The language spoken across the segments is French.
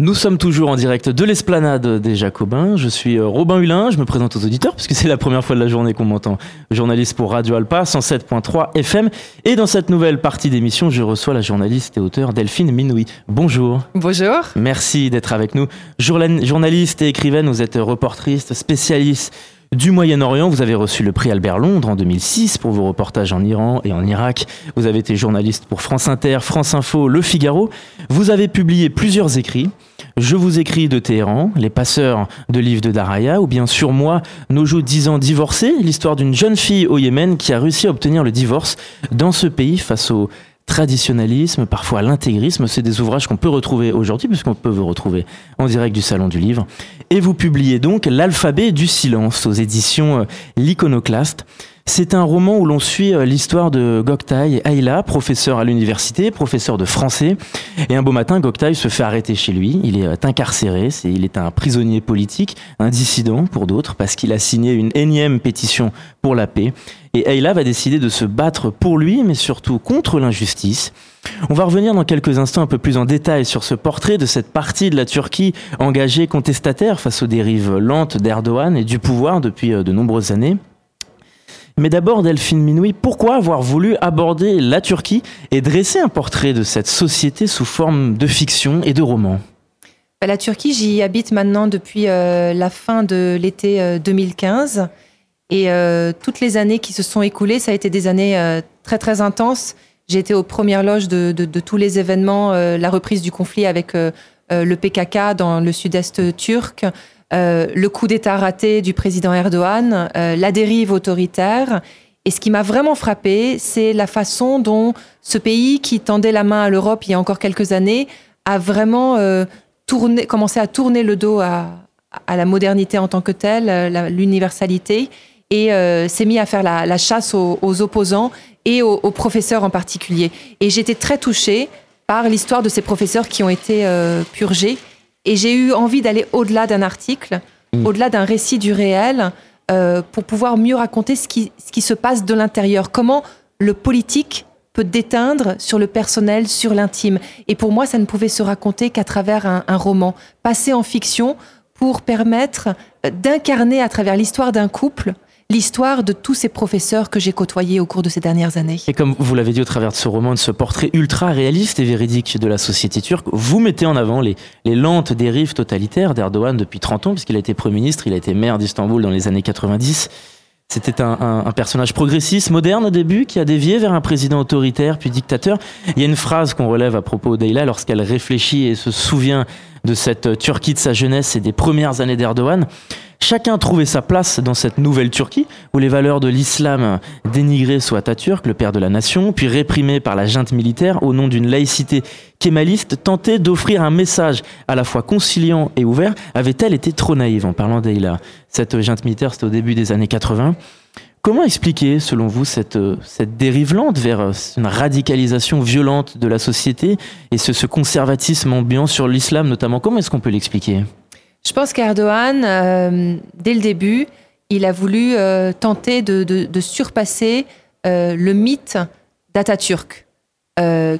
Nous sommes toujours en direct de l'esplanade des Jacobins. Je suis euh, Robin Hulin, je me présente aux auditeurs puisque c'est la première fois de la journée qu'on m'entend. Journaliste pour Radio Alpa 107.3 FM. Et dans cette nouvelle partie d'émission, je reçois la journaliste et auteure Delphine Minoui. Bonjour. Bonjour. Merci d'être avec nous. Journaliste et écrivaine, vous êtes reportriste, spécialiste du Moyen-Orient. Vous avez reçu le prix Albert Londres en 2006 pour vos reportages en Iran et en Irak. Vous avez été journaliste pour France Inter, France Info, Le Figaro. Vous avez publié plusieurs écrits. Je vous écris de Téhéran, Les passeurs de livres de Daraya, ou bien sur moi, Nos jours 10 ans divorcés, l'histoire d'une jeune fille au Yémen qui a réussi à obtenir le divorce dans ce pays face au traditionnalisme, parfois l'intégrisme. C'est des ouvrages qu'on peut retrouver aujourd'hui, puisqu'on peut vous retrouver en direct du Salon du Livre. Et vous publiez donc L'alphabet du silence aux éditions euh, L'Iconoclaste. C'est un roman où l'on suit euh, l'histoire de Goktai Ayla, professeur à l'université, professeur de français. Et un beau matin, Goktai se fait arrêter chez lui. Il est euh, incarcéré. il est un prisonnier politique, un dissident pour d'autres, parce qu'il a signé une énième pétition pour la paix. Et Ayla va décider de se battre pour lui, mais surtout contre l'injustice. On va revenir dans quelques instants un peu plus en détail sur ce portrait de cette partie de la Turquie engagée contestataire face aux dérives lentes d'Erdogan et du pouvoir depuis euh, de nombreuses années. Mais d'abord, Delphine Minoui, pourquoi avoir voulu aborder la Turquie et dresser un portrait de cette société sous forme de fiction et de roman? Bah, La Turquie, j'y habite maintenant depuis euh, la fin de l'été 2015. Euh, et euh, toutes les années qui se sont écoulées, ça a été des années très très intenses. J'ai été aux premières loges de, de tous les événements, la reprise du conflit avec le PKK dans le sud-est turc, le coup d'État raté du président Erdogan, euh, la dérive autoritaire. Et ce qui m'a vraiment frappé, c'est la façon dont ce pays qui tendait la main à l'Europe il y a encore quelques années a vraiment euh, tourné, commencé à tourner le dos à, la modernité en tant que telle, l'universalité, et s'est mis à faire la, chasse aux, opposants et aux, professeurs en particulier. Et j'étais très touchée par l'histoire de ces professeurs qui ont été purgés et j'ai eu envie d'aller au-delà d'un article, mm. au-delà d'un récit du réel, euh, pour pouvoir mieux raconter ce qui, ce qui se passe de l'intérieur. Comment le politique peut déteindre sur le personnel, sur l'intime. Et pour moi, ça ne pouvait se raconter qu'à travers un, un roman, passé en fiction pour permettre d'incarner à travers l'histoire d'un couple l'histoire de tous ces professeurs que j'ai côtoyés au cours de ces dernières années. Et comme vous l'avez dit au travers de ce roman, de ce portrait ultra réaliste et véridique de la société turque, vous mettez en avant les, lentes dérives totalitaires d'Erdogan depuis 30 ans, puisqu'il a été Premier ministre, il a été maire d'Istanbul dans les années 90. C'était un, un, personnage progressiste, moderne au début, qui a dévié vers un président autoritaire puis dictateur. Il y a une phrase qu'on relève à propos d'Eila lorsqu'elle réfléchit et se souvient de cette Turquie de sa jeunesse et des premières années d'Erdogan. Chacun trouvait sa place dans cette nouvelle Turquie, où les valeurs de l'islam dénigrées soit Atatürk, le père de la nation, puis réprimées par la junte militaire au nom d'une laïcité kémaliste, tentaient d'offrir un message à la fois conciliant et ouvert. Avait-elle été trop naïve en parlant d'Eila Cette junte militaire, c'était au début des années 80. Comment expliquer, selon vous, cette, cette dérive lente vers une radicalisation violente de la société et ce conservatisme ambiant sur l'islam notamment? Comment est-ce qu'on peut l'expliquer? Je pense qu'Erdogan, euh, dès le début, il a voulu euh, tenter de, surpasser euh, le mythe d'Atatürk,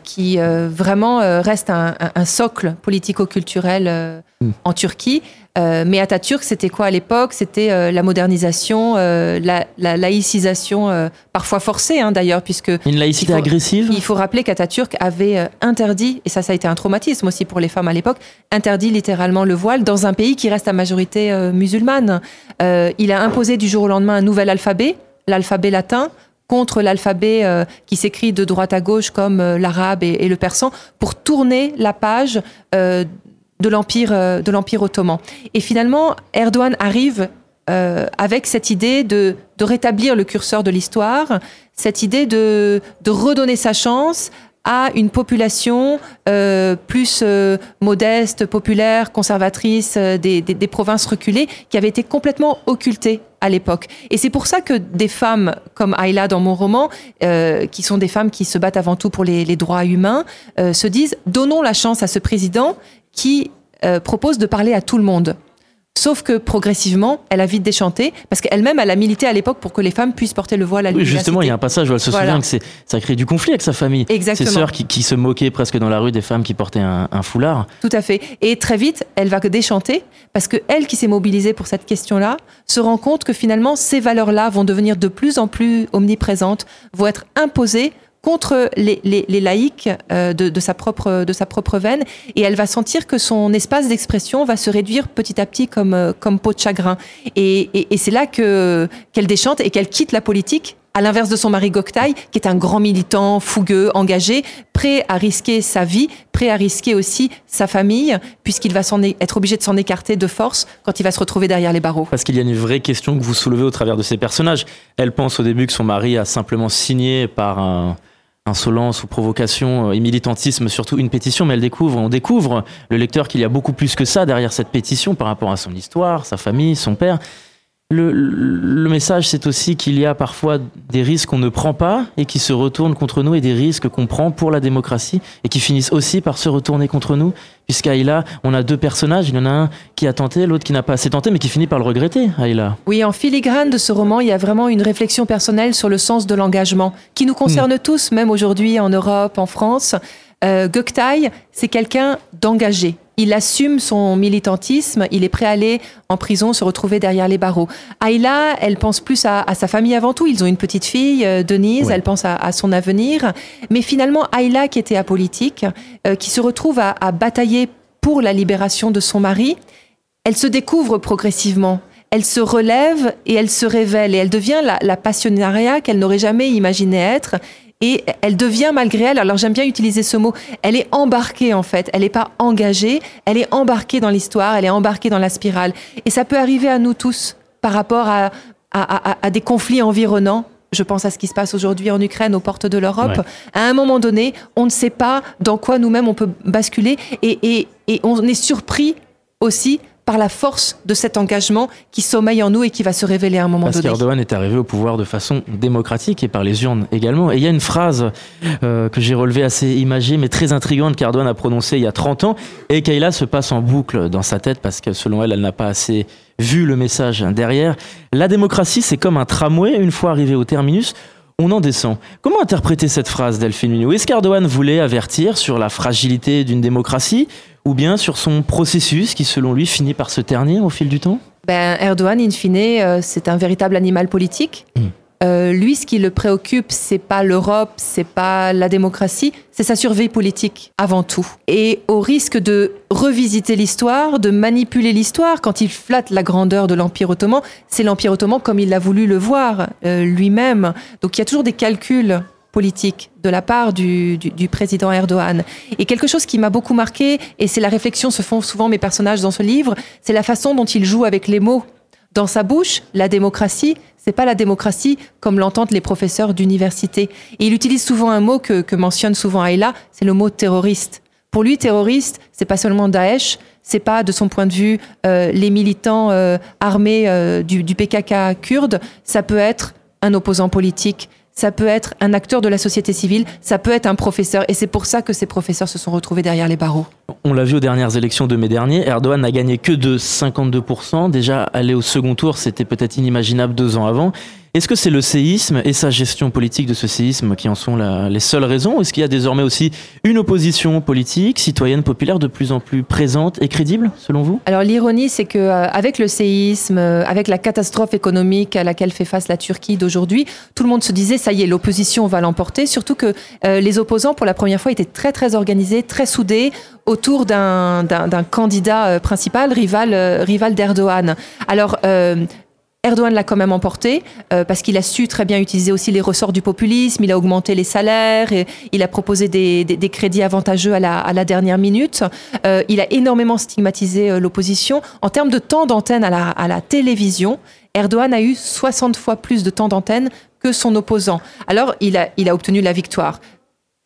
qui vraiment reste un, socle politico-culturel mm. en Turquie. Euh, mais Atatürk, c'était quoi à l'époque? C'était euh, la modernisation, euh, la, laïcisation, parfois forcée hein, d'ailleurs, puisque... Une laïcité agressive? Il faut rappeler qu'Atatürk avait interdit, et ça, ça a été un traumatisme aussi pour les femmes à l'époque, interdit littéralement le voile dans un pays qui reste à majorité musulmane. il a imposé du jour au lendemain un nouvel alphabet, l'alphabet latin, contre l'alphabet qui s'écrit de droite à gauche comme l'arabe et, et, le persan, pour tourner la page de l'empire euh, de l'empire ottoman. Et finalement, Erdogan arrive euh, avec cette idée de, de, rétablir le curseur de l'histoire, cette idée de, de, redonner sa chance à une population euh, plus modeste, populaire, conservatrice des, des, provinces reculées qui avait été complètement occultée à l'époque. Et c'est pour ça que des femmes comme Ayla dans mon roman, qui sont des femmes qui se battent avant tout pour les droits humains, se disent donnons la chance à ce président qui euh, propose de parler à tout le monde. Sauf que progressivement, elle a vite déchanté, parce qu'elle-même, elle a milité à l'époque pour que les femmes puissent porter le voile à l'université. Oui, justement, il y a un passage où elle se souvient que ça crée du conflit avec sa famille. Exactement. Ses sœurs qui, qui, se moquaient presque dans la rue des femmes qui portaient un, un, foulard. Tout à fait. Et très vite, elle va déchanter, parce que elle qui s'est mobilisée pour cette question-là, se rend compte que finalement, ces valeurs-là vont devenir de plus en plus omniprésentes, vont être imposées contre les, les, laïcs euh, de, de, sa propre, de sa propre veine, et elle va sentir que son espace d'expression va se réduire petit à petit comme, euh, comme peau de chagrin. Et, et, et c'est là que qu'elle déchante et qu'elle quitte la politique à l'inverse de son mari Goktai, qui est un grand militant, fougueux, engagé, prêt à risquer sa vie, prêt à risquer aussi sa famille, puisqu'il va être obligé de s'en écarter de force quand il va se retrouver derrière les barreaux. Parce qu'il y a une vraie question que vous soulevez au travers de ces personnages. Elle pense au début que son mari a simplement signé par insolence ou provocation euh, et militantisme, surtout une pétition, mais elle découvre, on découvre le lecteur qu'il y a beaucoup plus que ça derrière cette pétition par rapport à son histoire, sa famille, son père. Le, le message, c'est aussi qu'il y a parfois des risques qu'on ne prend pas et qui se retournent contre nous et des risques qu'on prend pour la démocratie et qui finissent aussi par se retourner contre nous. Puisqu'Aïla, on a deux personnages, il y en a un qui a tenté, l'autre qui n'a pas assez tenté, mais qui finit par le regretter, Aïla. Oui, en filigrane de ce roman, il y a vraiment une réflexion personnelle sur le sens de l'engagement, qui nous concerne mmh. tous, même aujourd'hui en Europe, en France. Euh, Goktai, c'est quelqu'un d'engagé. Il assume son militantisme, il est prêt à aller en prison, se retrouver derrière les barreaux. Ayla, elle pense plus à, sa famille avant tout. Ils ont une petite fille, euh, Denise, elle pense à, son avenir. Mais finalement, Ayla, qui était apolitique, euh, qui se retrouve à, batailler pour la libération de son mari, elle se découvre progressivement elle se relève et elle se révèle et elle devient la, la passionnariat qu'elle n'aurait jamais imaginé être et elle devient malgré elle, alors j'aime bien utiliser ce mot, elle est embarquée en fait, elle n'est pas engagée, elle est embarquée dans l'histoire, elle est embarquée dans la spirale. Et ça peut arriver à nous tous par rapport à, à, à, à des conflits environnants. Je pense à ce qui se passe aujourd'hui en Ukraine, aux portes de l'Europe. À un moment donné, on ne sait pas dans quoi nous-mêmes on peut basculer et, et, et on est surpris aussi par la force de cet engagement qui sommeille en nous et qui va se révéler à un moment Parce donné. Parce qu'Erdogan est arrivé au pouvoir de façon démocratique et par les urnes également. Et il y a une phrase euh, que j'ai relevée assez imagée mais très intrigante qu'Erdogan a prononcée il y a 30 ans et Kayla se passe en boucle dans sa tête parce que selon elle, elle n'a pas assez vu le message derrière. La démocratie, c'est comme un tramway, une fois arrivé au terminus, on en descend. Comment interpréter cette phrase Delphine Minou? Est-ce qu'Erdogan voulait avertir sur la fragilité d'une démocratie ou bien sur son processus qui, selon lui, finit par se ternir au fil du temps? Ben, Erdogan, in fine, euh, c'est un véritable animal politique. Mmh. Euh, lui, ce qui le préoccupe, c'est pas l'Europe, c'est pas la démocratie, c'est sa survie politique avant tout. Et au risque de revisiter l'histoire, de manipuler l'histoire, quand il flatte la grandeur de l'Empire ottoman, c'est l'Empire ottoman comme il a voulu le voir euh, lui-même. Donc il y a toujours des calculs politique de la part du, président Erdogan. Et quelque chose qui m'a beaucoup marqué, et c'est la réflexion se font souvent mes personnages dans ce livre, c'est la façon dont il joue avec les mots. Dans sa bouche, la démocratie, c'est pas la démocratie comme l'entendent les professeurs d'université. Et il utilise souvent un mot que, mentionne souvent Ayla, c'est le mot terroriste. Pour lui, terroriste, c'est pas seulement Daesh, c'est pas de son point de vue euh, les militants euh, armés euh, du, du PKK kurde, ça peut être un opposant politique, ça peut être un acteur de la société civile, ça peut être un professeur, et c'est pour ça que ces professeurs se sont retrouvés derrière les barreaux. On l'a vu aux dernières élections de mai dernier, Erdogan n'a gagné que de 52%. Déjà, aller au second tour, c'était peut-être inimaginable deux ans avant. Est-ce que c'est le séisme et sa gestion politique de ce séisme qui en sont les seules raisons Est-ce qu'il y a désormais aussi une opposition politique, citoyenne, populaire de plus en plus présente et crédible, selon vous? Alors l'ironie, c'est que euh, avec le séisme, euh, avec la catastrophe économique à laquelle fait face la Turquie d'aujourd'hui, tout le monde se disait ça y est, l'opposition va l'emporter. Surtout que euh, les opposants, pour la première fois, étaient très très organisés, très soudés autour d'un candidat principal, rival, rival d'Erdogan. Alors, Erdogan l'a quand même emporté euh, parce qu'il a su très bien utiliser aussi les ressorts du populisme, il a augmenté les salaires, il a proposé des, crédits avantageux à la, dernière minute, euh, il a énormément stigmatisé euh, l'opposition. En termes de temps d'antenne à la, télévision, Erdogan a eu 60 fois plus de temps d'antenne que son opposant. Alors il a, il a obtenu la victoire.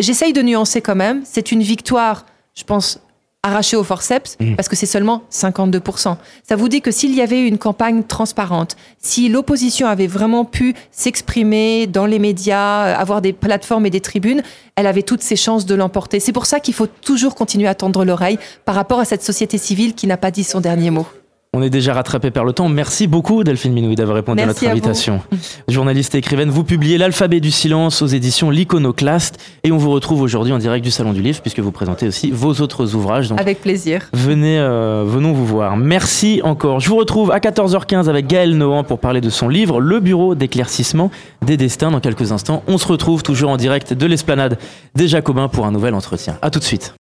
J'essaye de nuancer quand même, c'est une victoire, je pense, arraché au forceps mmh. parce que c'est seulement 52%. Ça vous dit que s'il y avait une campagne transparente, si l'opposition avait vraiment pu s'exprimer dans les médias, euh, avoir des plateformes et des tribunes, elle avait toutes ses chances de l'emporter. C'est pour ça qu'il faut toujours continuer à tendre l'oreille par rapport à cette société civile qui n'a pas dit son dernier mot. On est déjà rattrapé par le temps. Merci beaucoup Delphine Minouy d'avoir répondu à notre invitation. Journaliste et écrivaine, vous publiez L'alphabet du silence aux éditions L'Iconoclaste et on vous retrouve aujourd'hui en direct du Salon du Livre puisque vous présentez aussi vos autres ouvrages. avec plaisir. Venez, euh, venons vous voir. Merci encore. Je vous retrouve à 14h15 avec Gaël Nohan pour parler de son livre Le Bureau d'éclaircissement des destins. Dans quelques instants, on se retrouve toujours en direct de l'esplanade des Jacobins pour un nouvel entretien. À tout de suite.